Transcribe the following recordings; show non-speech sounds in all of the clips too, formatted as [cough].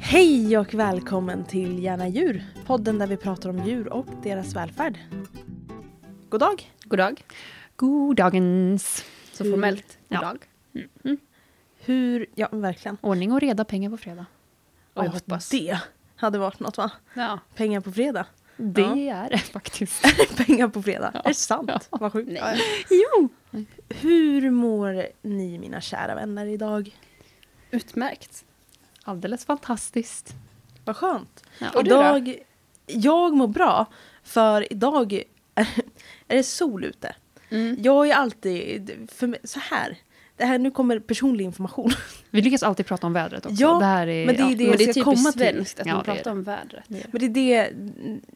Hej och välkommen till Gärna djur, podden där vi pratar om djur och deras välfärd. God dag! God dag. Goddagens. Så Hur- formellt. God Ja. dag. Hur, ja verkligen. Ordning och reda, pengar på fredag. Och jag Ja, hoppas. Det hade varit något va? Ja. Pengar på fredag. Det Ja. är det faktiskt. [laughs] Pengar på fredag. Ja. Är det sant? Ja. Vad sjukt. Nej. jo! Hur mår ni mina kära vänner idag? Utmärkt. Alldeles fantastiskt. Vad skönt. Ja. Och du då? idag, jag mår bra för idag är, [laughs] är det sol ute. Mm. Jag är alltid, för mig, så här. Det här, nu kommer personlig information. [laughs] Vi lyckas alltid prata om vädret också. Ja, det här är, men det är ja. det Men jag ska komma typiskt till. svenskt att Ja, man pratar om vädret. Det är det. Men det är det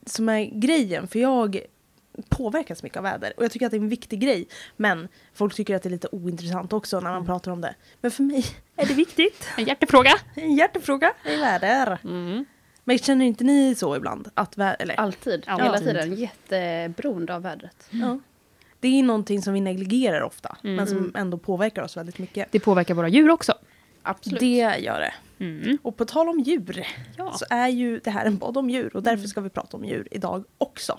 som är grejen, för jag påverkas mycket av väder. Och jag tycker att det är en viktig grej. Men folk tycker att det är lite ointressant också när man Mm. pratar om det. Men för mig är det viktigt. En hjärtefråga. En hjärtefråga i väder. Mm. Men känner inte ni så ibland? Att vä- eller, Alltid. Alltid. Hela tiden. Jätteberoende av vädret. ja. Det är någonting som vi negligerar ofta. Men Mm. som ändå påverkar oss väldigt mycket. Det påverkar våra djur också. Absolut. Det gör det. Mm. Och på tal om djur Ja. så är ju det här en podd om djur och därför ska vi prata om djur idag också.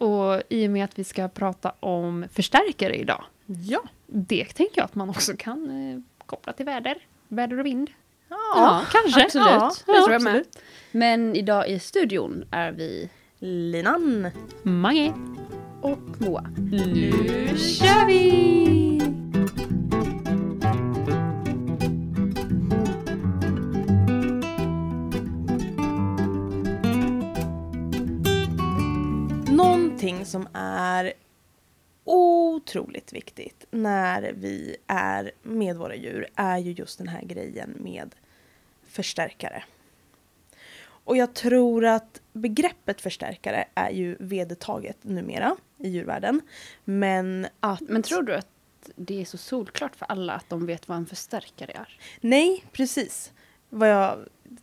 Och i och med att vi ska prata om förstärkare idag. Ja. Det tänker jag att man också kan eh, koppla till väder. Väder och vind. Ja, kanske. Absolut. Ja, det ja, tror jag med. Men idag i studion är vi Linan. Mange. och Moa. Nu kör vi! Någonting som är otroligt viktigt när vi är med våra djur är ju just den här grejen med förstärkare. Och jag tror att begreppet förstärkare är ju vedertaget numera i djurvärlden. Men att... Men tror du att det är så solklart för alla att de vet vad en förstärkare är? Nej, precis. Vad jag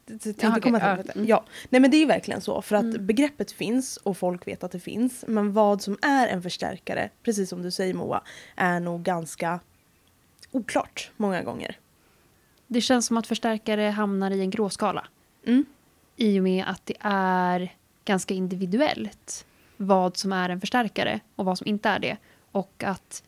tänkte okej, komma ja, till. Ja, mm. ja. Nej men det är verkligen så. För att Mm. begreppet finns och folk vet att det finns. Men vad som är en förstärkare, precis som du säger Moa, är nog ganska oklart många gånger. Det känns som att förstärkare hamnar i en gråskala. Mm. I och med att det är ganska individuellt vad som är en förstärkare och vad som inte är det. Och att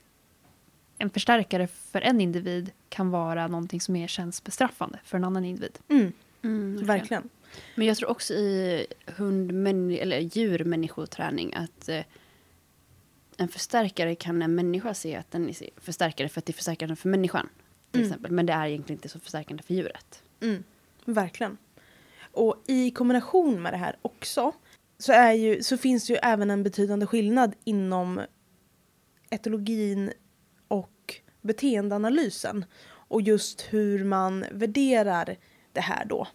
en förstärkare för en individ kan vara någonting som är, känns bestraffande för en annan individ. Mm, Mm, verkligen. Men jag tror också i hundmän eller djurmänniskoträning att eh, en förstärkare kan en människa se att den är förstärkare för att det är förstärkande för människan. Till Mm. exempel. Men det är egentligen inte så förstärkande för djuret. Mm, verkligen. Och i kombination med det här också så, är ju, så finns det ju även en betydande skillnad inom etologin och beteendeanalysen. Och just hur man värderar det här då.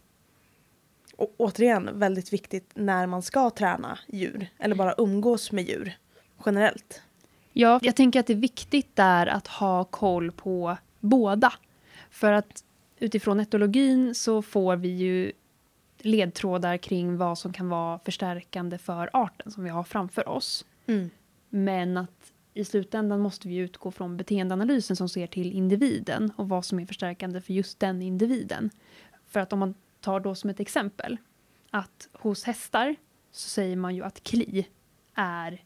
Och återigen väldigt viktigt när man ska träna djur eller bara umgås med djur generellt. Ja, jag tänker att det är viktigt där att ha koll på båda. För att utifrån etologin så får vi ju ledtrådar kring vad som kan vara förstärkande för arten som vi har framför oss. Mm. Men att i slutändan måste vi utgå från beteendeanalysen som ser till individen och vad som är förstärkande för just den individen. För att om man tar då som ett exempel att hos hästar så säger man ju att kli är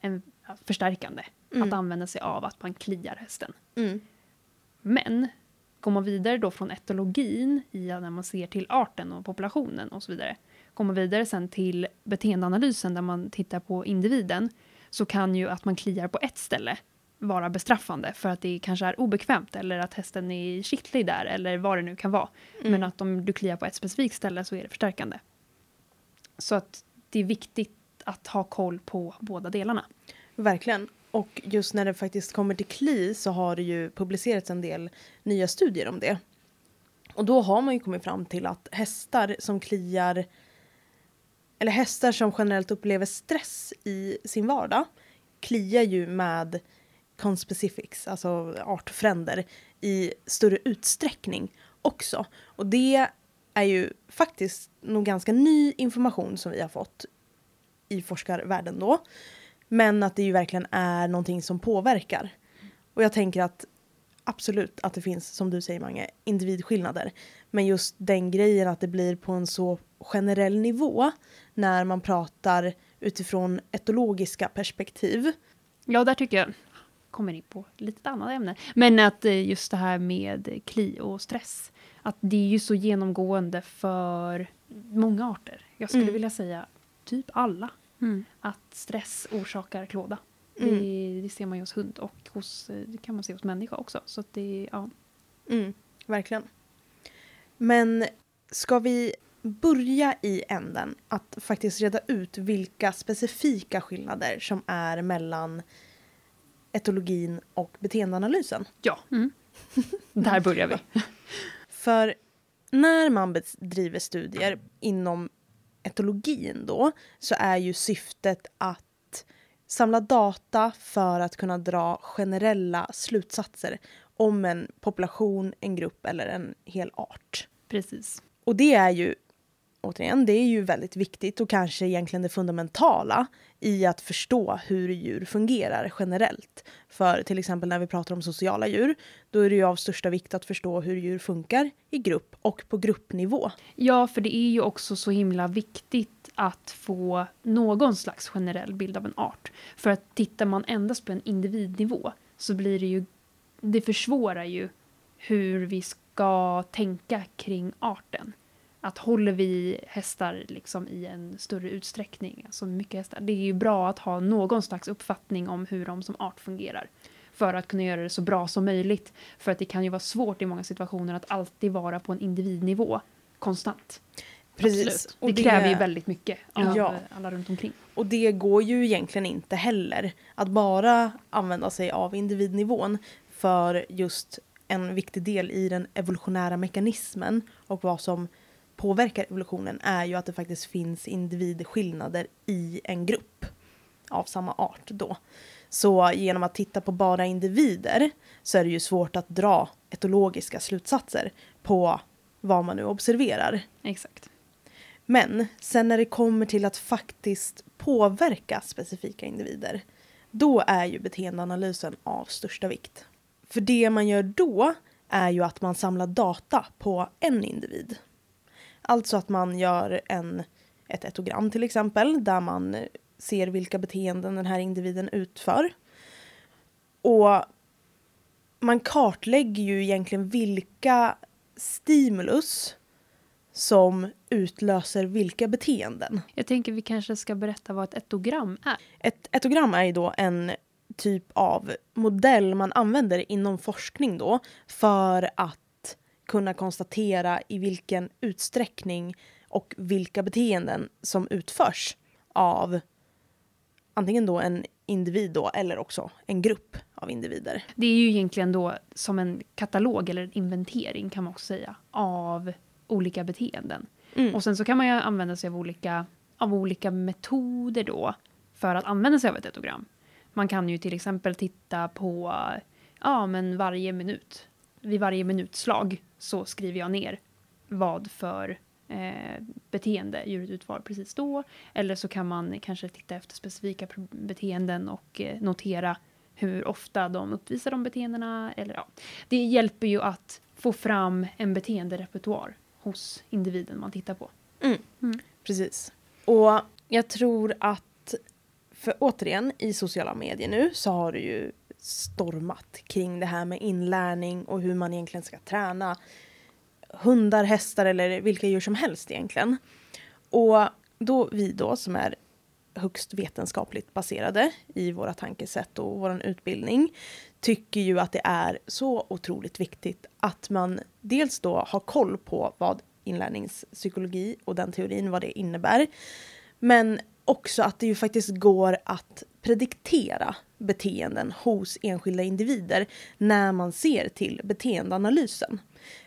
en förstärkande. Mm. Att använda sig av att man kliar hästen. Mm. Men går man vidare då från etologin i när man ser till arten och populationen och så vidare. Går man vidare sen till beteendeanalysen där man tittar på individen så kan ju att man kliar på ett ställe vara bestraffande för att det kanske är obekvämt eller att hästen är kittlig där eller vad det nu kan vara. Mm. Men att om du kliar på ett specifikt ställe så är det förstärkande. Så att det är viktigt att ha koll på båda delarna. Verkligen. Och just när det faktiskt kommer till KLI så har det ju publicerats en del nya studier om det. Och då har man ju kommit fram till att hästar som kliar eller hästar som generellt upplever stress i sin vardag kliar ju med conspecifics, alltså artfränder, i större utsträckning också. Och det är ju faktiskt nog ganska ny information som vi har fått i forskarvärlden då. Men att det ju verkligen är någonting som påverkar. Och jag tänker att absolut att det finns, som du säger Mange, individskillnader. Men just den grejen att det blir på en så generell nivå när man pratar utifrån etologiska perspektiv. Ja, där tycker jag kommer in på lite annat ämne. Men att eh, just det här med kli och stress. Att det är ju så genomgående för många arter. Jag skulle Mm. vilja säga typ alla. Mm. Att stress orsakar klåda. Mm. Det, det ser man ju hos hund och hos, eh, det kan man se hos människa också. Så att det, ja. Mm, verkligen. Men ska vi börja i änden att faktiskt reda ut vilka specifika skillnader som är mellan etologin och beteendeanalysen? ja. Mm. [laughs] Där börjar vi. För när man bedriver studier inom etologin då så är ju syftet att samla data för att kunna dra generella slutsatser om en population, en grupp eller en hel art. Precis. Och det är ju, återigen, det är ju väldigt viktigt och kanske egentligen det fundamentala i att förstå hur djur fungerar generellt. För till exempel när vi pratar om sociala djur, då är det ju av största vikt att förstå hur djur funkar i grupp och på gruppnivå. Ja, för det är ju också så himla viktigt att få någon slags generell bild av en art. För att tittar man endast på en individnivå så blir det ju, det försvårar ju hur vi ska tänka kring arten. Att håller vi hästar liksom i en större utsträckning, alltså mycket hästar, det är ju bra att ha någon slags uppfattning om hur de som art fungerar. För att kunna göra det så bra som möjligt. För att det kan ju vara svårt i många situationer att alltid vara på en individnivå konstant. Precis. Det, Och kräver ju väldigt mycket av Ja. alla runt omkring. Och det går ju egentligen inte heller att bara använda sig av individnivån för just en viktig del i den evolutionära mekanismen och vad som påverkar evolutionen är ju att det faktiskt finns individskillnader i en grupp av samma art då. Så genom att titta på bara individer så är det ju svårt att dra etologiska slutsatser på vad man nu observerar. Exakt. Men sen när det kommer till att faktiskt påverka specifika individer, då är ju beteendeanalysen av största vikt. För det man gör då är ju att man samlar data på en individ. Alltså att man gör en, ett etogram till exempel, där man ser vilka beteenden den här individen utför. Och man kartlägger ju egentligen vilka stimulus som utlöser vilka beteenden. Jag tänker vi kanske ska berätta vad ett etogram är. Ett etogram är ju då en typ av modell man använder inom forskning då för att kunna konstatera i vilken utsträckning och vilka beteenden som utförs av antingen då en individ då eller också en grupp av individer. Det är ju egentligen då som en katalog eller en inventering kan man också säga av olika beteenden. Mm. Och sen så kan man ju använda sig av olika, av olika metoder då för att använda sig av ett etogram. Man kan ju till exempel titta på ja, men varje minut. Vid varje minutslag så skriver jag ner vad för eh, beteende djuret utför precis då. Eller så kan man kanske titta efter specifika beteenden och eh, notera hur ofta de uppvisar de beteendena. Eller, ja. Det hjälper ju att få fram en beteenderepertoar hos individen man tittar på. Precis. Och jag tror att, för återigen i sociala medier nu så har det ju stormat kring det här med inlärning och hur man egentligen ska träna hundar, hästar eller vilka djur som helst egentligen. Och då vi då som är högst vetenskapligt baserade i våra tankesätt och vår utbildning tycker ju att det är så otroligt viktigt att man dels då har koll på vad inlärningspsykologi och den teorin, vad det innebär. Men också att det ju faktiskt går att prediktera beteenden hos enskilda individer när man ser till beteendeanalysen.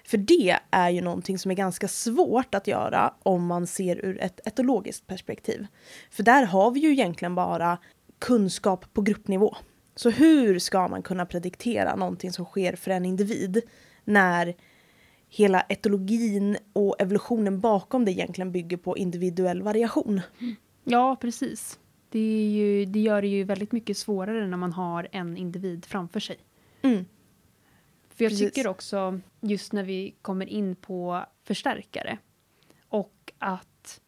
För det är ju någonting som är ganska svårt att göra om man ser ur ett etologiskt perspektiv. För där har vi ju egentligen bara kunskap på gruppnivå. Så hur ska man kunna prediktera någonting som sker för en individ när hela etologin och evolutionen bakom det egentligen bygger på individuell variation? Ja, precis. Det, ju, det gör det ju väldigt mycket svårare när man har en individ framför sig. Mm. För jag Precis. tycker också, just när vi kommer in på förstärkare och att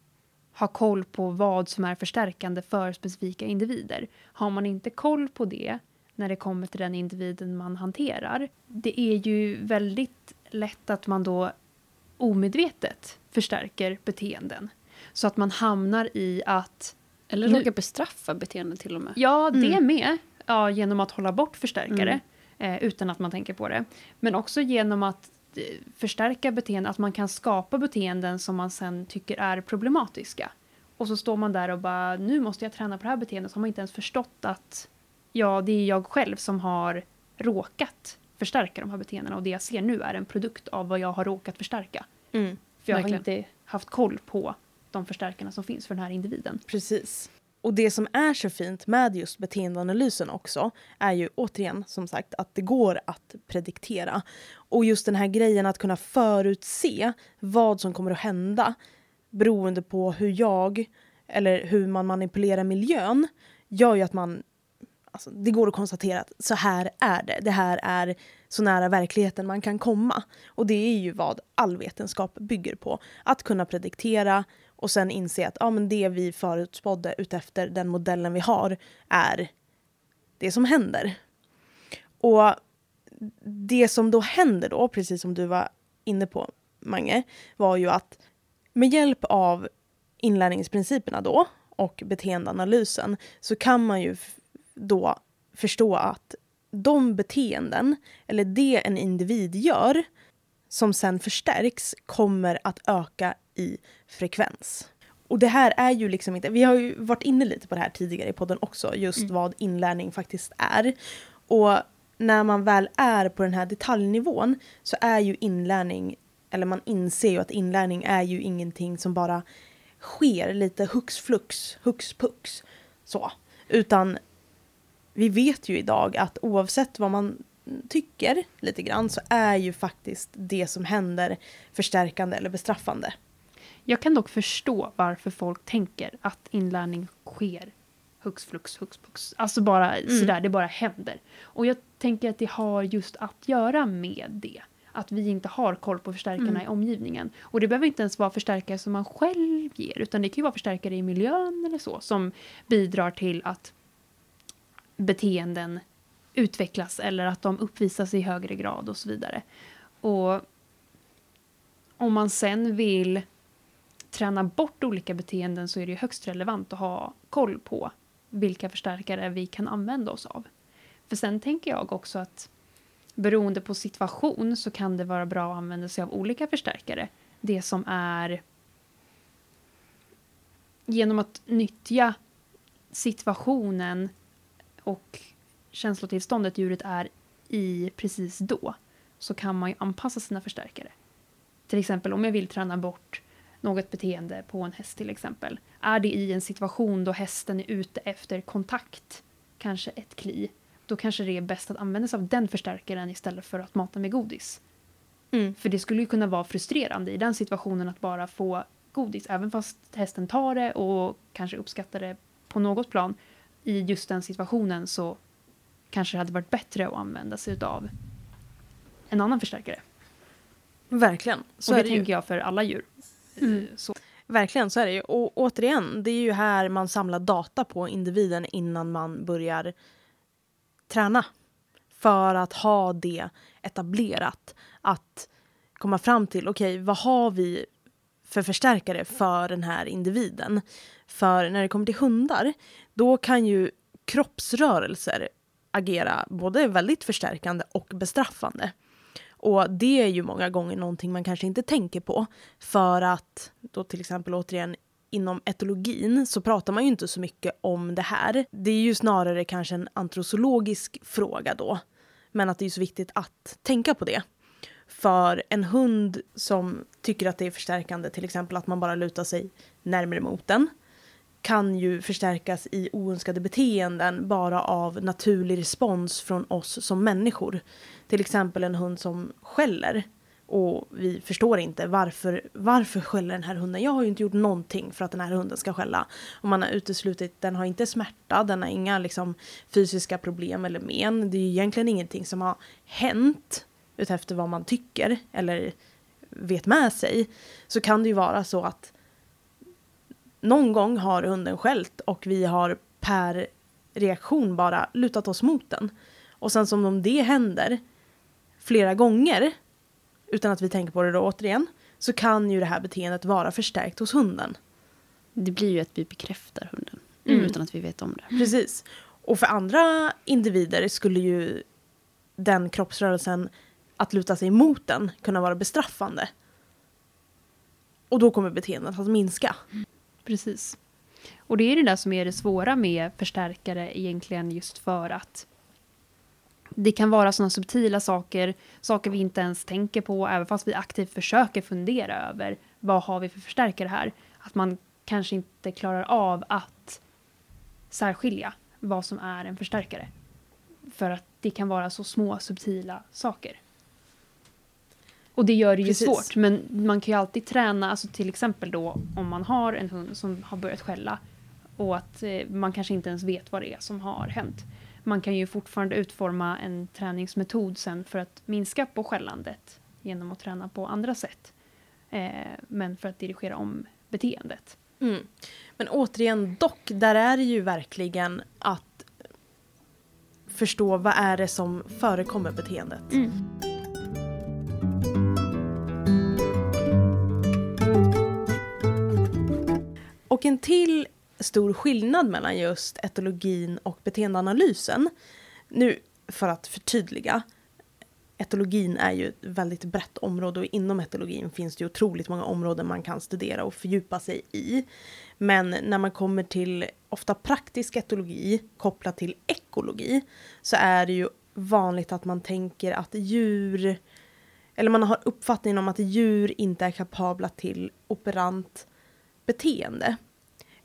ha koll på vad som är förstärkande för specifika individer. Har man inte koll på det när det kommer till den individen man hanterar, det är ju väldigt lätt att man då omedvetet förstärker beteenden. Så att man hamnar i att Eller Nu- råkar bestraffa beteende till och med. Ja, det Mm. med. Ja, genom att hålla bort förstärkare eh, utan att man tänker på det. Men också genom att eh, förstärka beteenden, att man kan skapa beteenden som man sen tycker är problematiska. Och så står man där och bara, nu måste jag träna på det här beteendet, så har man inte ens förstått att ja, det är jag själv som har råkat förstärka de här beteendena och det jag ser nu är en produkt av vad jag har råkat förstärka. Mm. För jag Verkligen. har inte haft koll på de förstärkarna som finns för den här individen. Precis. Och det som är så fint med just beteendeanalysen också är ju återigen som sagt att det går att prediktera. Och just den här grejen att kunna förutse vad som kommer att hända beroende på hur jag eller hur man manipulerar miljön gör ju att man Alltså, det går att konstatera att så här är det. Det här är så nära verkligheten man kan komma. Och det är ju vad all vetenskap bygger på. Att kunna prediktera och sen inse att ja, men det vi förutspådde utefter den modellen vi har är det som händer. Och det som då händer då, precis som du var inne på Mange, var ju att med hjälp av inlärningsprinciperna då och beteendeanalysen så kan man ju då förstå att de beteenden, eller det en individ gör, som sen förstärks kommer att öka i frekvens. Och det här är ju liksom inte, vi har ju varit inne lite på det här tidigare i podden också, just vad inlärning faktiskt är. Och när man väl är på den här detaljnivån så är ju inlärning, eller man inser ju att inlärning är ju ingenting som bara sker lite hux flux, hux pux. Så. Utan vi vet ju idag att oavsett vad man tycker lite grann så är ju faktiskt det som händer förstärkande eller bestraffande. Jag kan dock förstå varför folk tänker att inlärning sker hux flux, hux flux. Alltså bara sådär, det bara händer. Och jag tänker att det har just att göra med det. Att vi inte har koll på förstärkarna i omgivningen. Och det behöver inte ens vara förstärkare som man själv ger, utan det kan ju vara förstärkare i miljön eller så, som bidrar till att beteenden utvecklas eller att de uppvisas i högre grad och så vidare. Och om man sen vill träna bort olika beteenden så är det ju högst relevant att ha koll på vilka förstärkare vi kan använda oss av. För sen tänker jag också att beroende på situation så kan det vara bra att använda sig av olika förstärkare. Det som är genom att nyttja situationen och känslotillståndet djuret är i precis då så kan man ju anpassa sina förstärkare. Till exempel om jag vill träna bort något beteende på en häst till exempel. Är det i en situation då hästen är ute efter kontakt, kanske ett kli, då kanske det är bäst att använda sig av den förstärkaren istället för att mata med godis. Mm. För det skulle ju kunna vara frustrerande i den situationen att bara få godis, även fast hästen tar det och kanske uppskattar det på något plan. I just den situationen så kanske det hade varit bättre att använda sig av en annan förstärkare. Verkligen. Så och är det det ju. tänker jag för alla djur. Mm. Så. Verkligen, så är det ju. Och återigen, det är ju här man samlar data på individen innan man börjar träna. För att ha det etablerat. Att komma fram till, okej, vad har vi för förstärkare för den här individen? För när det kommer till hundar, då kan ju kroppsrörelser agera både väldigt förstärkande och bestraffande. Och det är ju många gånger någonting man kanske inte tänker på. För att då till exempel återigen inom etologin så pratar man ju inte så mycket om det här. Det är ju snarare kanske en antrosologisk fråga då. Men att det är så viktigt att tänka på det. För en hund som tycker att det är förstärkande, till exempel att man bara lutar sig närmare mot den, kan ju förstärkas i oönskade beteenden bara av naturlig respons från oss som människor. Till exempel en hund som skäller och vi förstår inte varför, varför skäller den här hunden? Jag har ju inte gjort någonting för att den här hunden ska skälla. Och man har uteslutit, den har inte smärta, den har inga liksom, fysiska problem eller men. Det är ju egentligen ingenting som har hänt utefter vad man tycker eller vet med sig så kan det ju vara så att någon gång har hunden skällt och vi har per reaktion bara lutat oss mot den. Och sen som om det händer flera gånger utan att vi tänker på det då återigen så kan ju det här beteendet vara förstärkt hos hunden. Det blir ju att vi bekräftar hunden Mm. utan att vi vet om det. Precis. Och för andra individer skulle ju den kroppsrörelsen att luta sig mot den kunna vara bestraffande. Och då kommer beteendet att minska. Precis. Och det är det där som är det svåra med förstärkare egentligen just för att det kan vara sådana subtila saker, saker vi inte ens tänker på, även fast vi aktivt försöker fundera över vad har vi för förstärkare här. Att man kanske inte klarar av att särskilja vad som är en förstärkare. För att det kan vara så små subtila saker. Och det gör det ju Precis. svårt, men man kan ju alltid träna, alltså till exempel då om man har en hund som har börjat skälla och att eh, man kanske inte ens vet vad det är som har hänt. Man kan ju fortfarande utforma en träningsmetod sen för att minska på skällandet genom att träna på andra sätt. Eh, men för att dirigera om beteendet. Mm. Men återigen dock, där är det ju verkligen att förstå vad är det som förekommer beteendet. Och en till stor skillnad mellan just etologin och beteendeanalysen. Nu för att förtydliga. Etologin är ju ett väldigt brett område och inom etologin finns det ju otroligt många områden man kan studera och fördjupa sig i. Men när man kommer till ofta praktisk etologi kopplat till ekologi så är det ju vanligt att man tänker att djur eller man har uppfattningen om att djur inte är kapabla till operant beteende.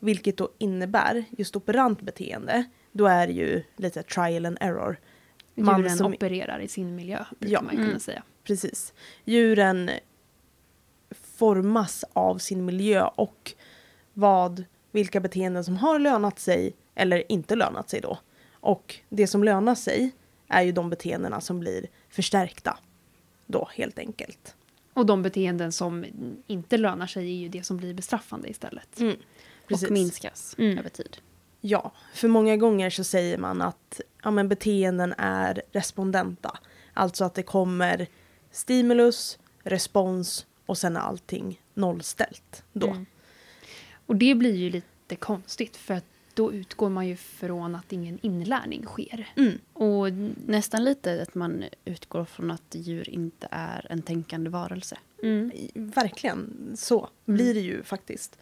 Vilket då innebär just operant beteende. Då är det ju lite trial and error. Man Djuren som- opererar i sin miljö, brukar Ja. man kunna Mm. säga. Precis. Djuren formas av sin miljö och vad, vilka beteenden som har lönat sig eller inte lönat sig då. Och det som lönar sig är ju de beteendena som blir förstärkta då helt enkelt. Och de beteenden som inte lönar sig är ju det som blir bestraffande istället. Mm, precis. Och minskas Mm. över tid. Ja, för många gånger så säger man att ja, men beteenden är respondenta. Alltså att det kommer stimulus, respons och sen är allting nollställt då. Mm. Och det blir ju lite konstigt för att då utgår man ju från att ingen inlärning sker. Mm. Och Nästan lite att man utgår från att djur inte är en tänkande varelse. Mm, Verkligen så blir det ju faktiskt.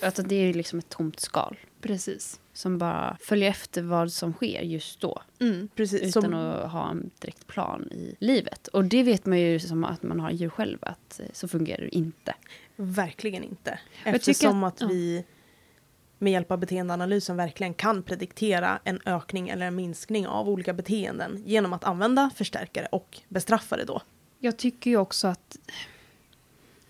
Att det är ju liksom ett tomt skal precis. som bara följer efter vad som sker just då. Mm, precis. Utan Som, att ha en direkt plan i livet. Och det vet man ju som att man har djur själv att eh, så fungerar det inte. Verkligen inte. Eftersom att- att, ja. vi med hjälp av beteendeanalysen verkligen kan prediktera en ökning eller en minskning av olika beteenden genom att använda förstärkare och bestraffare då. Jag tycker ju också att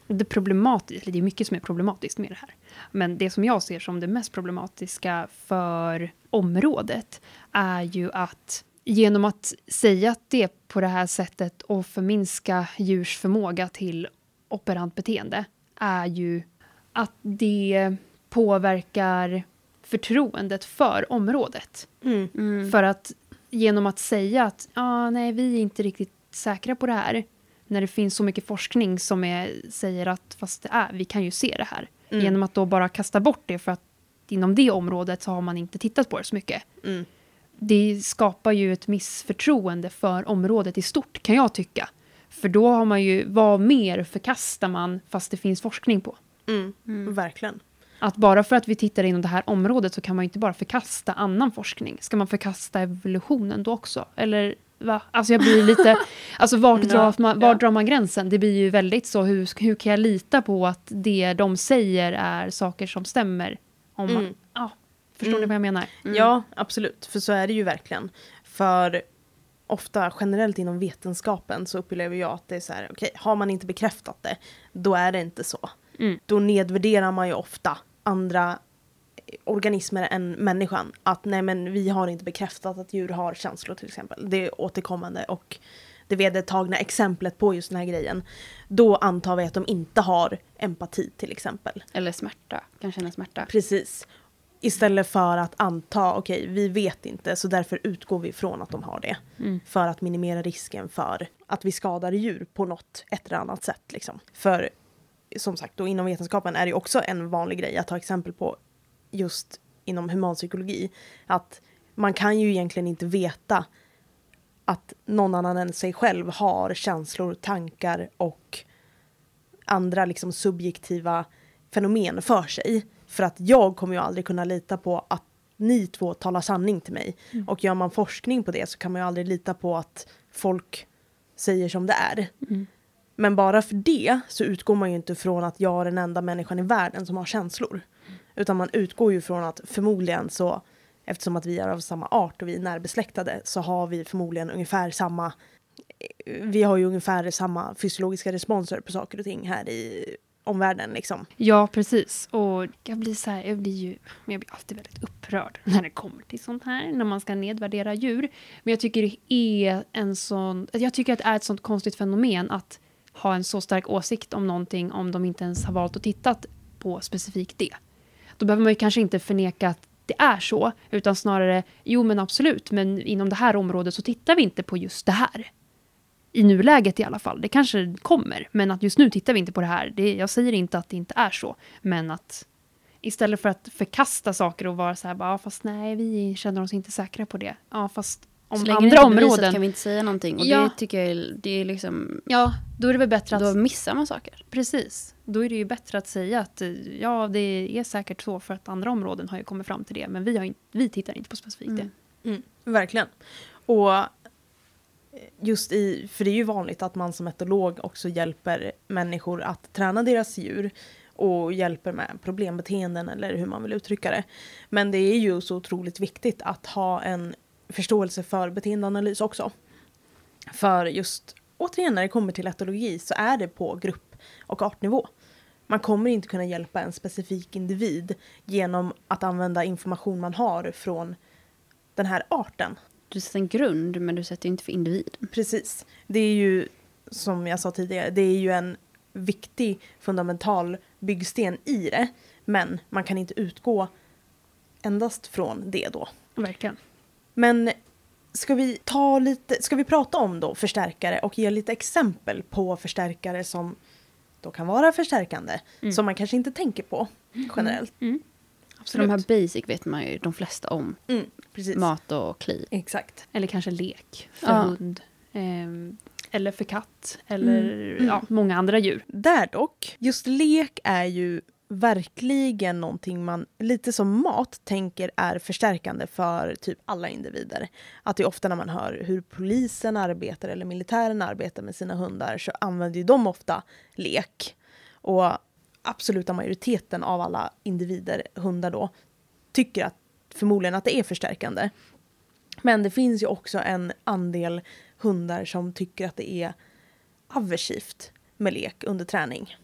det problematiska, det är mycket som är problematiskt med det här. Men det som jag ser som det mest problematiska för området är ju att genom att säga att det är på det här sättet och förminska djurs förmåga till operant beteende är ju att det påverkar förtroendet för området. Mm. För att genom att säga att ah, nej, vi är inte riktigt säkra på det här. När det finns så mycket forskning som är, säger att fast det är, vi kan ju se det här. Mm. Genom att då bara kasta bort det för att inom det området så har man inte tittat på det så mycket. Mm. Det skapar ju ett missförtroende för området i stort kan jag tycka. För då har man ju, vad mer förkastar man fast det finns forskning på? Mm. Verkligen. Att bara för att vi tittar inom det här området så kan man ju inte bara förkasta annan forskning. Ska man förkasta evolutionen då också? Eller va? Alltså jag blir lite... [laughs] Alltså vart drar man, var drar man gränsen? Det blir ju väldigt så, hur, hur kan jag lita på att det de säger är saker som stämmer? Om man, Mm. ja, förstår ni Mm. vad jag menar? Ja, absolut. För så är det ju verkligen. För ofta generellt inom vetenskapen så upplever jag att det är så här, okej, har man inte bekräftat det, då är det inte så. Mm. Då nedvärderar man ju ofta andra organismer än människan. Att nej men vi har inte bekräftat att djur har känslor till exempel. Det är återkommande och det vedertagna exemplet på just den här grejen. Då antar vi att de inte har empati till exempel. Eller smärta, kan känna smärta. Precis. Istället för att anta, okej, vi vet inte, så därför utgår vi från att de har det. Mm. För att minimera risken för att vi skadar djur på något, ett eller annat sätt. Liksom. För som sagt, då inom vetenskapen är det också en vanlig grej att ta exempel på just inom humanpsykologi. Att man kan ju egentligen inte veta att någon annan än sig själv har känslor, tankar och andra liksom subjektiva fenomen för sig. För att jag kommer ju aldrig kunna lita på att ni två talar sanning till mig. Mm. Och gör man forskning på det så kan man ju aldrig lita på att folk säger som det är. Mm. Men bara för det så utgår man ju inte från att jag är den enda människan i världen som har känslor. Utan man utgår ju från att förmodligen så, eftersom att vi är av samma art och vi är närbesläktade, så har vi förmodligen ungefär samma vi har ju ungefär samma fysiologiska responser på saker och ting här i omvärlden liksom. Ja, precis. Och jag blir så här, jag blir ju, men jag blir alltid väldigt upprörd [laughs] när det kommer till sånt här, när man ska nedvärdera djur. Men jag tycker det är en sån, jag tycker att det är ett sånt konstigt fenomen att ha en så stark åsikt om någonting om de inte ens har valt att titta på specifikt det. Då behöver man ju kanske inte förneka att det är så, utan snarare, jo men absolut, men inom det här området så tittar vi inte på just det här. I nuläget i alla fall. Det kanske kommer, men att just nu tittar vi inte på det här. Det, jag säger inte att det inte är så, men att istället för att förkasta saker och vara så här, bara, ja, fast nej, vi känner oss inte säkra på det. Ja, fast om Så andra områden, kan vi inte säga någonting. Och Ja. det tycker jag är, det är liksom... ja, då är det väl bättre att Då missar man saker. Precis. Då är det ju bättre att säga att eh, ja, det är säkert så för att andra områden har ju kommit fram till det, men vi, har inte, vi tittar inte på specifikt Mm. det. Mm, verkligen. Och just i, för det är ju vanligt att man som etolog också hjälper människor att träna deras djur och hjälper med problembeteenden eller hur man vill uttrycka det. Men det är ju så otroligt viktigt att ha en förståelse för beteendeanalys också. För just, återigen när det kommer till etologi så är det på grupp och artnivå. Man kommer inte kunna hjälpa en specifik individ genom att använda information man har från den här arten. Du sätter en grund, men du sätter inte för individen. Precis. Det är ju, som jag sa tidigare, det är ju en viktig fundamental byggsten i det. Men man kan inte utgå endast från det då. Verkligen. Men ska vi ta lite, ska vi prata om då förstärkare och ge lite exempel på förstärkare som då kan vara förstärkande. Mm. Som man kanske inte tänker på generellt. Mm. Så Absolut. de här basic vet man ju de flesta om. Mm. Mat och kli. Exakt. Eller kanske lek för Ja. hund. ehm, eller för katt. Eller Mm. Ja, många andra djur. Där dock, just lek är ju verkligen någonting man lite som mat tänker är förstärkande för typ alla individer. Att det är ofta när man hör hur polisen arbetar eller militären arbetar med sina hundar så använder ju de ofta lek. Och absoluta majoriteten av alla individer, hundar då, tycker att förmodligen att det är förstärkande. Men det finns ju också en andel hundar som tycker att det är aversivt med lek under träning.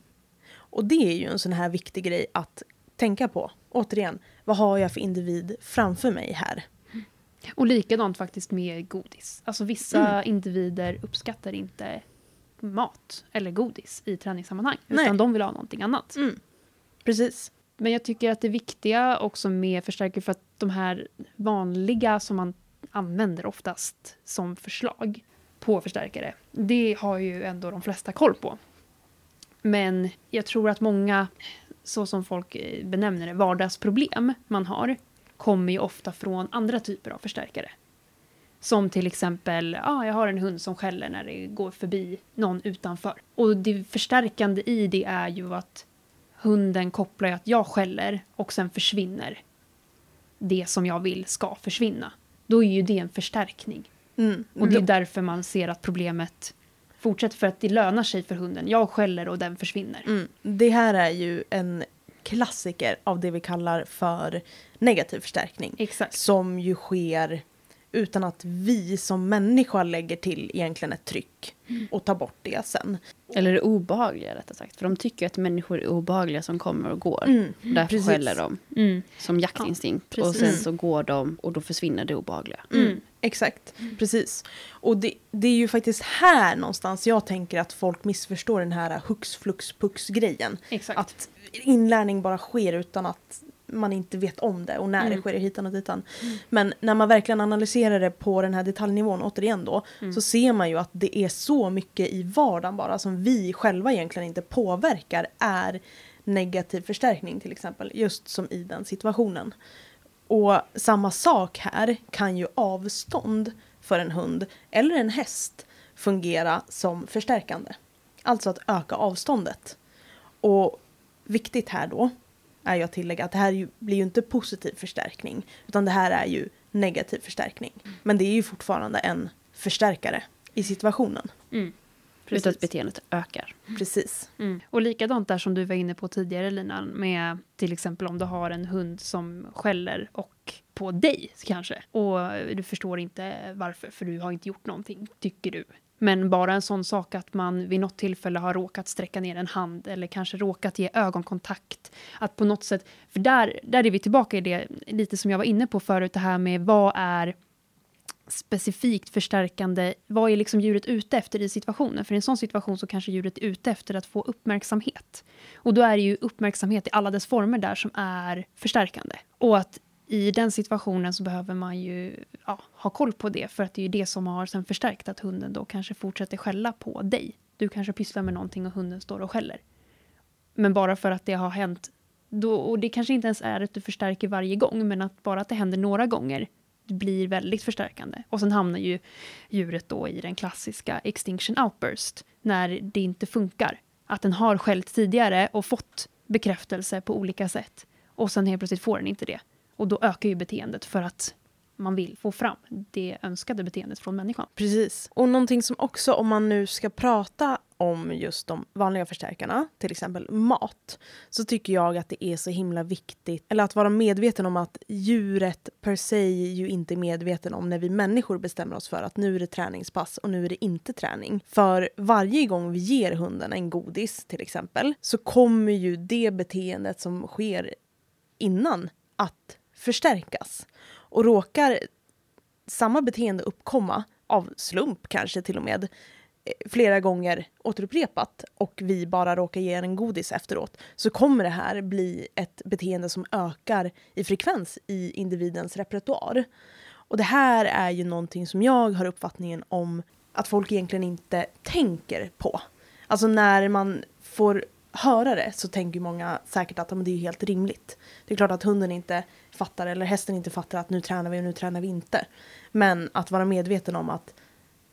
Och det är ju en sån här viktig grej att tänka på. Återigen, vad har jag för individ framför mig här? Och likadant faktiskt med godis. Alltså vissa Mm. individer uppskattar inte mat eller godis i träningssammanhang. Nej. Utan de vill ha någonting annat. Mm. Precis. Men jag tycker att det viktiga också med förstärkare för att de här vanliga som man använder oftast som förslag på förstärkare, det har ju ändå de flesta koll på. Men jag tror att många, så som folk eh, benämner det, vardagsproblem man har, kommer ju ofta från andra typer av förstärkare. Som till exempel, ja, jag har en hund som skäller när det går förbi någon utanför. Och det förstärkande i det är ju att hunden kopplar ju att jag skäller och sen försvinner det som jag vill ska försvinna. Då är ju det en förstärkning. Mm. Och det är därför man ser att problemet fortsätter för att det lönar sig för hunden. Jag skäller och den försvinner. Mm. Det här är ju en klassiker av det vi kallar för negativ förstärkning. Exakt. Som ju sker utan att vi som människa lägger till egentligen ett tryck och tar bort det sen. Eller det obehagliga rättare sagt. För de tycker att människor är obehagliga som kommer och går. Mm. Därför precis. skäller de Mm. som jaktinstinkt. Ja, och sen så går de och då försvinner det obehagliga. Mm. Exakt, precis. Och det, det är ju faktiskt här någonstans jag tänker att folk missförstår den här hux flux pux grejen. Exakt. Att inlärning bara sker utan att man inte vet om det och när Mm. det sker hitan och ditan. Men när man verkligen analyserar det på den här detaljnivån, återigen då, Mm. så ser man ju att det är så mycket i vardagen bara som vi själva egentligen inte påverkar är negativ förstärkning till exempel, just som i den situationen. Och samma sak här kan ju avstånd för en hund eller en häst fungera som förstärkande. Alltså att öka avståndet. Och viktigt här då är att tillägga att det här blir ju inte positiv förstärkning utan det här är ju negativ förstärkning. Men det är ju fortfarande en förstärkare i situationen. Mm. Plus att beteendet ökar. Precis. Mm. Och likadant där som du var inne på tidigare Lina, med till exempel om du har en hund som skäller och på dig kanske. Och du förstår inte varför, för du har inte gjort någonting, tycker du. Men bara en sån sak att man vid något tillfälle har råkat sträcka ner en hand eller kanske råkat ge ögonkontakt. Att på något sätt, för där, där är vi tillbaka i det lite som jag var inne på förut, det här med vad är specifikt förstärkande, vad är liksom djuret ute efter i situationen? För i en sån situation så kanske djuret är ute efter att få uppmärksamhet. Och då är det ju uppmärksamhet i alla dess former där som är förstärkande. Och att i den situationen så behöver man ju ja, ha koll på det, för att det är ju det som har sen förstärkt att hunden då kanske fortsätter skälla på dig. Du kanske pysslar med någonting och hunden står och skäller. Men bara för att det har hänt, då, och det kanske inte ens är att du förstärker varje gång, men att bara att det händer några gånger blir väldigt förstärkande. Och sen hamnar ju djuret då i den klassiska extinction outburst, när det inte funkar. Att den har skällt tidigare och fått bekräftelse på olika sätt. Och sen helt plötsligt får den inte det. Och då ökar ju beteendet för att man vill få fram det önskade beteendet från människan. Precis. Och någonting som också, om man nu ska prata om just de vanliga förstärkarna, till exempel mat, så tycker jag att det är så himla viktigt, eller att vara medveten om att djuret per se ju inte är medveten om när vi människor bestämmer oss för att nu är det träningspass och nu är det inte träning. För varje gång vi ger hunden en godis till exempel så kommer ju det beteendet som sker innan att förstärkas. Och råkar samma beteende uppkomma, av slump kanske till och med, flera gånger återupprepat och vi bara råkar ge en godis efteråt så kommer det här bli ett beteende som ökar i frekvens i individens repertoar. Och det här är ju någonting som jag har uppfattningen om att folk egentligen inte tänker på. Alltså när man får höra det så tänker många säkert att men det är helt rimligt. Det är klart att hunden inte fattar eller hästen inte fattar att nu tränar vi och nu tränar vi inte. Men att vara medveten om att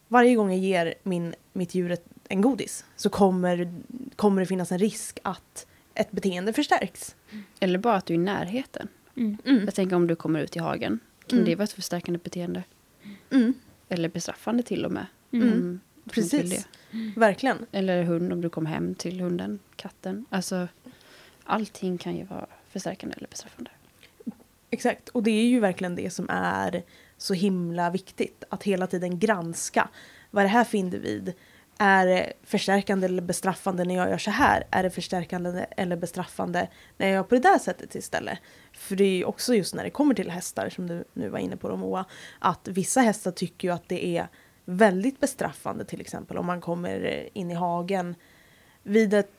varje gång jag ger min, mitt djur ett, en godis så kommer, kommer det finnas en risk att ett beteende förstärks. Eller bara att du är i närheten. Mm. Jag tänker om du kommer ut i hagen. Kan Mm. det vara ett förstärkande beteende? Mm, Eller bestraffande till och med. Mm. Om du Precis. verkligen. Eller hund om du kommer hem till hunden, katten. Alltså, allting kan ju vara förstärkande eller bestraffande. Exakt, och det är ju verkligen det som är så himla viktigt. Att hela tiden granska. Vad är det här för individ? Är det förstärkande eller bestraffande när jag gör så här? Är det förstärkande eller bestraffande när jag gör på det där sättet istället? För det är ju också just när det kommer till hästar, som du nu var inne på då, Moa, att vissa hästar tycker ju att det är väldigt bestraffande till exempel om man kommer in i hagen vid ett,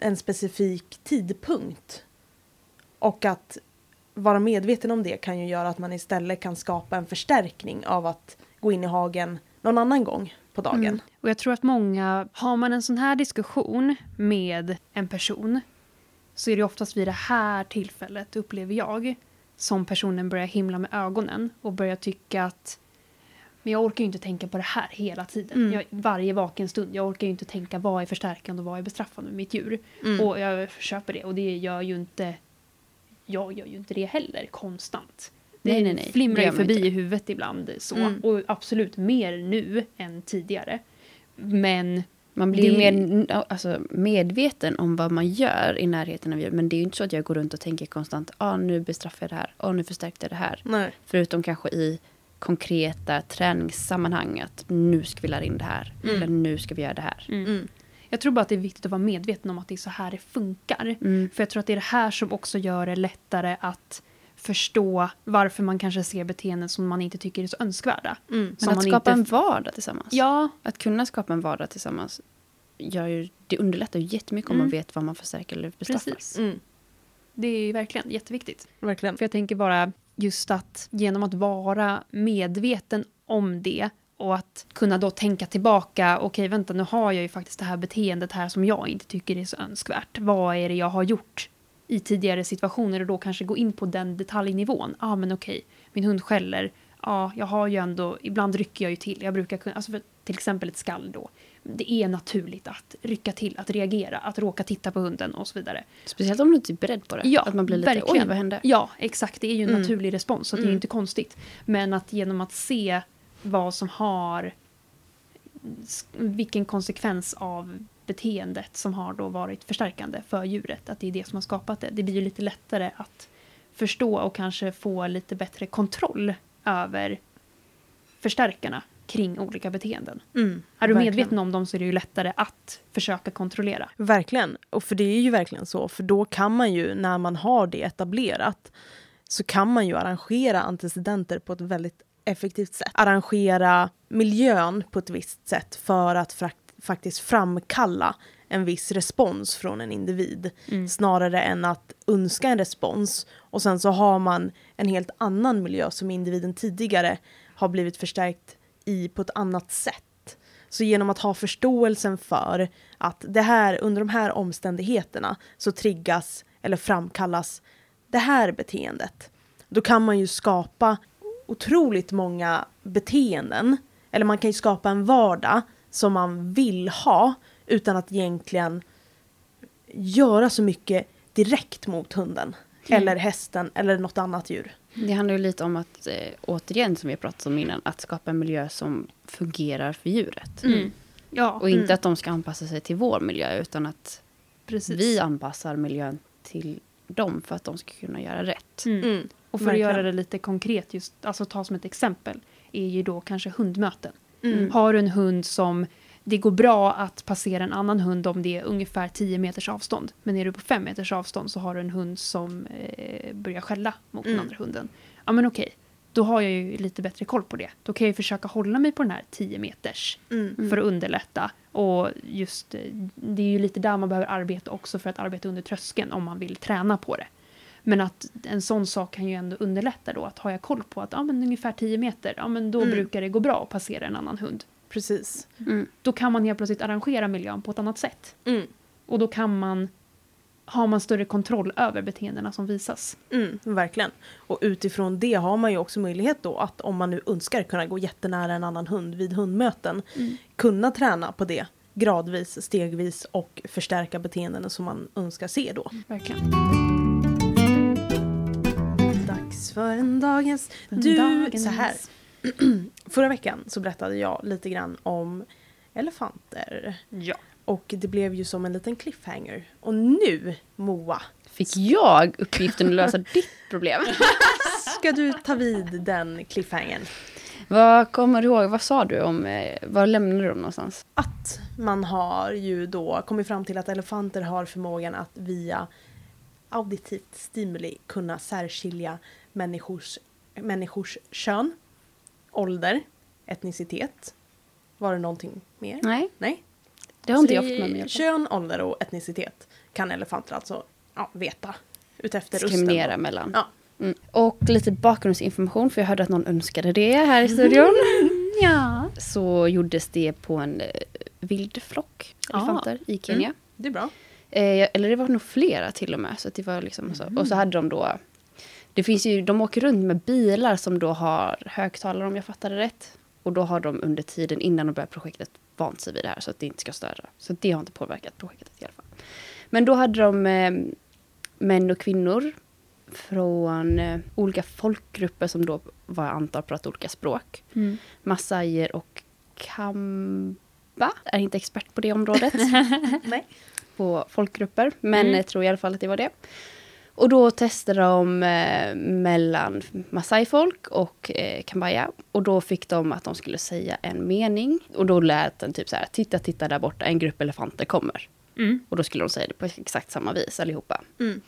en specifik tidpunkt. Och att vara medveten om det kan ju göra att man istället kan skapa en förstärkning av att gå in i hagen någon annan gång på dagen. Mm. Och jag tror att många, har man en sån här diskussion med en person så är det oftast vid det här tillfället, upplever jag, som personen börjar himla med ögonen och börjar tycka att men jag orkar ju inte tänka på det här hela tiden. Mm. Jag, varje vaken stund. Jag orkar ju inte tänka vad är förstärkande och vad är bestraffande med mitt djur. Mm. Och jag köper det. Och det gör ju inte... Jag gör ju inte det heller konstant. Det Nej, nej, nej. flimrar ju förbi inte. i huvudet ibland. Så. Mm. Och absolut mer nu än tidigare. Men Man blir Det- mer alltså, medveten om vad man gör i närheten av djur. Men det är ju inte så att jag går runt och tänker konstant, ah, nu bestraffar jag det här, ah, nu förstärkte jag det här. Nej. Förutom kanske i konkreta träningssammanhang, att nu ska vi lära in det här, Mm. eller nu ska vi göra det här. Mm. Jag tror bara att det är viktigt att vara medveten om att det är så här det funkar. Mm. För jag tror att det är det här som också gör det lättare att förstå varför man kanske ser beteenden som man inte tycker är så önskvärda. Mm. Men att skapa inte- en vardag tillsammans. Ja, Att kunna skapa en vardag tillsammans gör ju, det underlättar ju jättemycket om man Mm. vet vad man förstärker eller bestraffar. precis. Mm. Det är ju verkligen jätteviktigt. Verkligen. För jag tänker bara just att genom att vara medveten om det och att kunna då tänka tillbaka, okej vänta nu har jag ju faktiskt det här beteendet här som jag inte tycker är så önskvärt. Vad är det jag har gjort i tidigare situationer och då kanske gå in på den detaljnivån. Ja ah, men okej, min hund skäller. Ja, jag har ju ändå, ibland rycker jag ju till. Jag brukar kunna, alltså för till exempel ett skall då. Det är naturligt att rycka till, att reagera, att råka titta på hunden och så vidare. Speciellt om du inte är beredd på det. Ja, att man blir lite, verkligen. oj vad hände? Ja, exakt. Det är ju en Mm. naturlig respons, så det är ju Mm. inte konstigt. Men att genom att se vad som har... Vilken konsekvens av beteendet som har då varit förstärkande för djuret, att det är det som har skapat det. Det blir ju lite lättare att förstå och kanske få lite bättre kontroll över förstärkarna kring olika beteenden. Mm. Är du Verkligen. medveten om dem så är det ju lättare att försöka kontrollera. Verkligen. Och för det är ju verkligen så. För då kan man ju, när man har det etablerat, så kan man ju arrangera antecedenter på ett väldigt effektivt sätt. Arrangera miljön på ett visst sätt för att faktiskt framkalla en viss respons från en individ. Mm. Snarare än att önska en respons och sen så har man en helt annan miljö som individen tidigare har blivit förstärkt i på ett annat sätt. Så genom att ha förståelsen för att det här under de här omständigheterna så triggas eller framkallas det här beteendet. Då kan man ju skapa otroligt många beteenden. Eller man kan ju skapa en vardag som man vill ha utan att egentligen göra så mycket direkt mot hunden. Eller hästen eller något annat djur. Det handlar ju lite om att, eh, återigen som vi har pratat om innan, att skapa en miljö som fungerar för djuret. Mm. Ja, Och inte Mm. att de ska anpassa sig till vår miljö, utan att precis. vi anpassar miljön till dem för att de ska kunna göra rätt. Mm. Mm. Och för Verkligen. att göra det lite konkret, just, alltså ta som ett exempel, är ju då kanske hundmöten. Mm. Har du en hund som det går bra att passera en annan hund om det är ungefär 10 meters avstånd. Men är du på 5 meters avstånd så har du en hund som eh, börjar skälla mot den Mm. andra hunden. Ja men okej, då har jag ju lite bättre koll på det. Då kan jag ju försöka hålla mig på den här 10 meters Mm. för att underlätta. Och just eh, det är ju lite där man behöver arbeta också för att arbeta under tröskeln om man vill träna på det. Men att en sån sak kan ju ändå underlätta då att har jag koll på att ja, men ungefär 10 meter, ja men då Mm. brukar det gå bra att passera en annan hund. Precis. Mm. Då kan man helt plötsligt arrangera miljön på ett annat sätt. Mm. Och då kan man, har man större kontroll över beteendena som visas. Mm, verkligen. Och utifrån det har man ju också möjlighet då att om man nu önskar kunna gå jättenära en annan hund vid hundmöten kunna träna på det gradvis, stegvis och förstärka beteenden som man önskar se då. Verkligen. Dags för en dagens... Du, Dagens. så här. [clears throat] Förra veckan så berättade jag lite grann om elefanter. Ja. Och det blev ju som en liten cliffhanger. Och nu, Moa, Fick jag uppgiften att [laughs] lösa ditt problem? [laughs] ska du ta vid den cliffhangern. vad kommer du ihåg? Vad sa du om... Eh, var lämnade du dem någonstans? Att man har ju då kommit fram till att elefanter har förmågan att via auditivt stimuli kunna särskilja människors, människors kön, ålder, etnicitet. Var det någonting mer? Nej, Nej. det har inte jag fått med mig. Kön, ålder och etnicitet kan elefanter alltså ja, veta. Utefter. Diskriminera mellan. Ja. Mm. Och lite bakgrundsinformation, för jag hörde att någon önskade det här i studion. [laughs] Ja. Så gjordes det på en eh, vild flock elefanter i Kenya. Det är bra. Eh, eller det var nog flera till och med. Så det var liksom så. Och så hade de då... Det finns ju, de åker runt med bilar som då har högtalare om jag fattar det rätt. Och då har de under tiden innan de börjar projektet vant sig vid det här så att det inte ska störa. Så det har inte påverkat projektet i alla fall. Men då hade de eh, män och kvinnor från eh, olika folkgrupper som då vad jag antar pratar olika språk. Mm. Massajer och kamba. Är inte expert på det området [laughs] på folkgrupper, men Mm. jag tror i alla fall att det var det. Och då testade de eh, mellan Masai-folk och eh, Kambaya. Och då fick de att de skulle säga en mening. Och då lät den typ så här, titta, titta där borta, en grupp elefanter kommer. Mm. Och då skulle de säga det på exakt samma vis allihopa. Mm.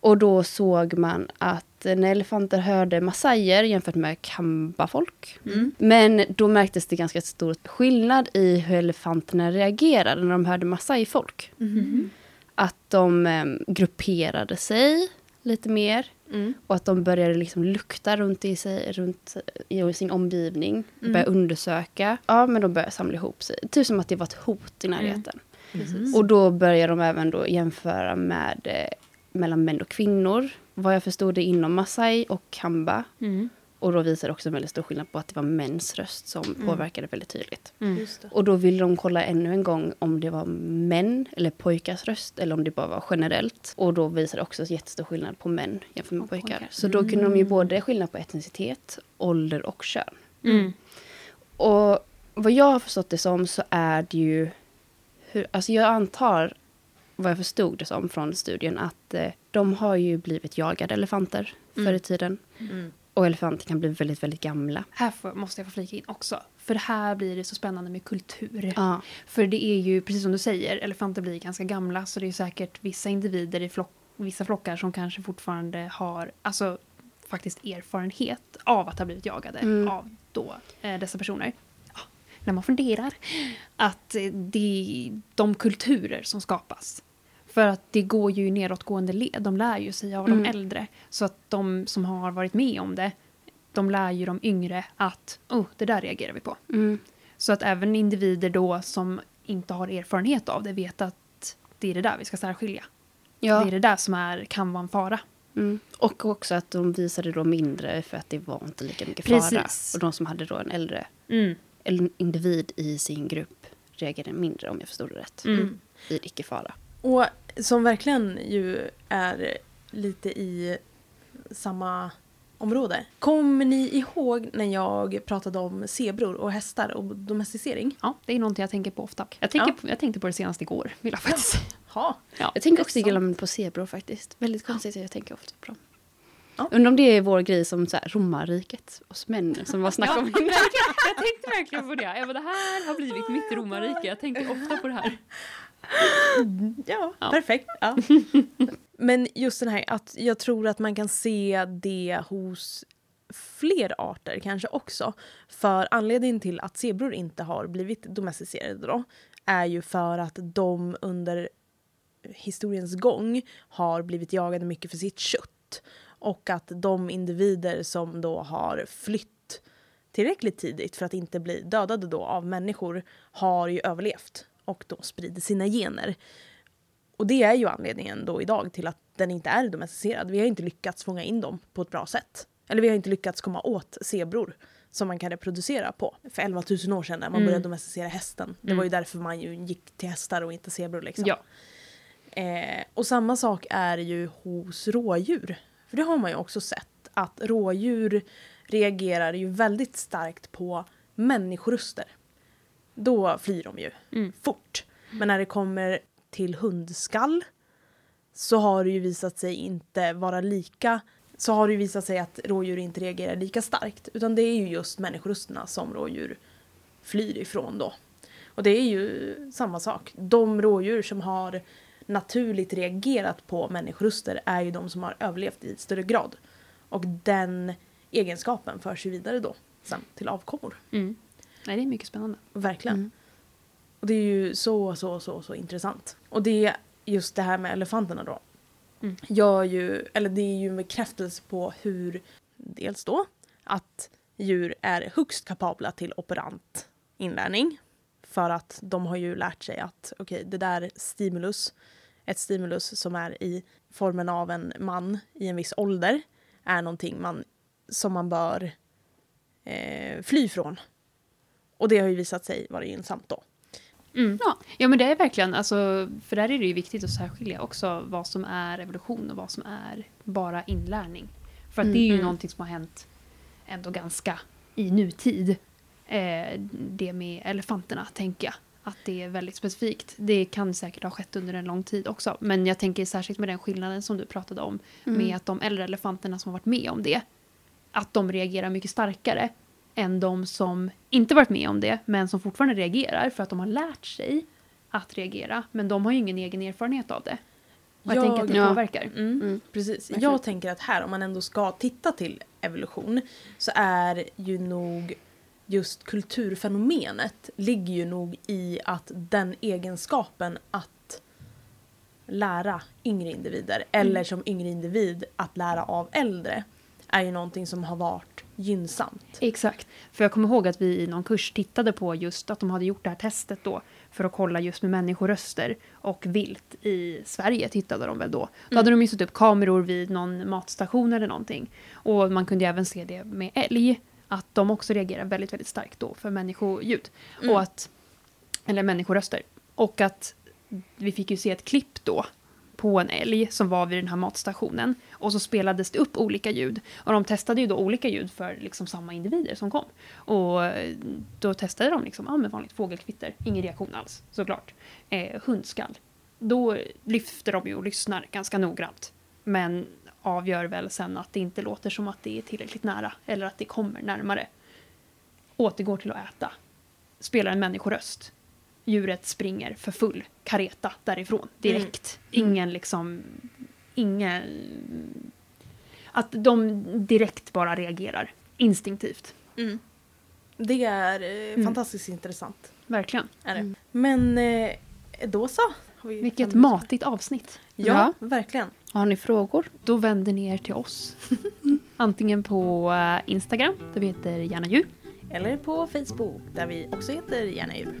Och då såg man att när elefanter hörde massajer jämfört med kambafolk. Mm. Men då märktes det ganska stor skillnad i hur elefanterna reagerade när de hörde massajfolk. Mhm. Att de eh, grupperade sig lite mer Mm. och att de började liksom lukta runt i, sig, runt i sin omgivning. Mm. Började undersöka. Ja, men de började samla ihop sig. Typ som att det var ett hot i närheten. Precis. Och då börjar de även då jämföra med eh, mellan män och kvinnor. Vad jag förstod det inom Masai och Kamba. Mm. Och då visade det också en väldigt stor skillnad på att det var mäns röst som påverkade väldigt tydligt. Mm. Just det. Och då ville de kolla ännu en gång om det var män eller pojkars röst eller om det bara var generellt. Och då visade det också jättestor skillnad på män jämfört med Och pojkar. pojkar. Så då kunde de ju både skillnad på etnicitet, ålder och kön. Mm. Och vad jag har förstått det som så är det ju... Hur, alltså jag antar, vad jag förstod det som från studien, att eh, de har ju blivit jagade elefanter förr i tiden. Mm. Och elefanter kan bli väldigt, väldigt gamla. Här får, måste jag få flika in också. För här blir det så spännande med kultur. Ja. För det är ju, precis som du säger, elefanter blir ganska gamla så det är säkert vissa individer i flock, vissa flockar som kanske fortfarande har alltså, faktiskt erfarenhet av att ha blivit jagade Mm. av då, eh, dessa personer. Ja, när man funderar att eh, det de kulturer som skapas. För att det går ju i nedåtgående led. De lär ju sig av Mm. de äldre. Så att de som har varit med om det, de lär ju de yngre att oh, det där reagerar vi på. Mm. Så att även individer då som inte har erfarenhet av det vet att det är det där vi ska särskilja. Ja. Det är det där som är, kan vara en fara. Mm. Och också att de visade då mindre för att det var inte lika mycket fara. Precis. Och de som hade då en äldre Mm. en individ i sin grupp reagerade mindre om jag förstod det rätt. Mm. Vid icke-fara. Och som verkligen ju är lite i samma område. Kommer ni ihåg när jag pratade om zebror och hästar och domesticering? Ja, det är någonting jag tänker på ofta. Jag, tänker Ja. på, jag tänkte på det senast igår, vill jag faktiskt. Ja. Ja. Jag tänker också gilla på zebror faktiskt. Väldigt konstigt att jag tänker ofta på dem. Ja. Undrar om det är vår grej som så här, romarriket, oss män som var snack om innan. jag tänkte verkligen på det. Jag bara, det här har blivit mitt romarrike. Jag tänker ofta på det här. [laughs] Ja, Ja. perfekt. Ja. [laughs] Men just den här att jag tror att man kan se det hos fler arter kanske också. För anledningen till att zebror inte har blivit domesticerade då är ju för att de under historiens gång har blivit jagade mycket för sitt kött. Och att de individer som då har flytt tillräckligt tidigt för att inte bli dödade då av människor har ju överlevt och då sprider sina gener. Och det är ju anledningen då idag till att den inte är domesticerad. Vi har inte lyckats fånga in dem på ett bra sätt. Eller vi har inte lyckats komma åt zebror som man kan reproducera på. För 11 000 år sedan när man Mm. började domesticera hästen. Det var ju därför man ju gick till hästar och inte zebror liksom. Ja. Eh, och samma sak är ju hos rådjur. För det har man ju också sett att rådjur reagerar ju väldigt starkt på människoröster. Då flyr de ju Mm. fort. Men när det kommer till hundskall så har det ju visat sig inte vara lika så har det ju visat sig att rådjur inte reagerar lika starkt. Utan det är ju just människorösterna som rådjur flyr ifrån då. Och det är ju samma sak. De rådjur som har naturligt reagerat på människoröster är ju de som har överlevt i större grad. Och den egenskapen förs ju vidare då sen till avkommor. Mm. Nej, det är mycket spännande. Verkligen. Mm. Och det är ju så, så, så, så intressant. Och det är just det här med elefanterna då. Mm. Gör ju, eller det är ju en bekräftelse på hur, dels då, att djur är högst kapabla till operant inlärning. För att de har ju lärt sig att okej, det där stimulus, ett stimulus som är i formen av en man i en viss ålder, är någonting man, som man bör eh, fly från. Och det har ju visat sig vara gynnsamt då. Mm. Ja. Ja. men det är verkligen, alltså, för där är det ju viktigt att särskilja också vad som är evolution och vad som är bara inlärning. För att det är ju Mm. någonting som har hänt ändå ganska i nutid. Eh, det med elefanterna, tänker jag. Att det är väldigt specifikt. Det kan säkert ha skett under en lång tid också. Men jag tänker särskilt med den skillnaden som du pratade om. Mm. Med att de äldre elefanterna som har varit med om det. Att de reagerar mycket starkare än de som inte varit med om det. Men som fortfarande reagerar för att de har lärt sig att reagera. Men de har ju ingen egen erfarenhet av det. Och jag, tänker att det Ja. påverkar. Mm, Mm. Precis. Verkligen. Jag tänker att här, om man ändå ska titta till evolution, så är ju nog just kulturfenomenet ligger ju nog i att den egenskapen att lära yngre individer, eller som yngre individ att lära av äldre, är ju någonting som har varit gynnsamt. Exakt. För jag kommer ihåg att vi i någon kurs tittade på just att de hade gjort det här testet då för att kolla just med människoröster och vilt i Sverige tittade de väl då. Då hade de ju satt upp kameror vid någon matstation eller någonting. Och man kunde även se det med älg. Att de också reagerar väldigt, väldigt starkt då för människoljud. Mm. Och att, eller människoröster. Och att vi fick ju se ett klipp då på en älg som var vid den här matstationen. Och så spelades det upp olika ljud. Och de testade ju då olika ljud för liksom samma individer som kom. Och då testade de liksom, ja med vanligt fågelkvitter, ingen reaktion alls såklart. Eh, hundskall. Då lyfter de ju och lyssnar ganska noggrant. Men avgör väl sen att det inte låter som att det är tillräckligt nära. Eller att det kommer närmare. Återgår till att äta. Spelar en människoröst. Djuret springer för full kareta därifrån direkt. Ingen liksom... Ingen... Att de direkt bara reagerar instinktivt. Mm. Det är eh, Mm. fantastiskt intressant. Verkligen. Är det. Mm. Men eh, då så. Vi Vilket matigt avsnitt. Ja, verkligen. Har ni frågor? Då vänder ni er till oss. [laughs] Antingen på eh, Instagram, där vi heter Gärna djur. Eller på Facebook där vi också heter Gärna djur.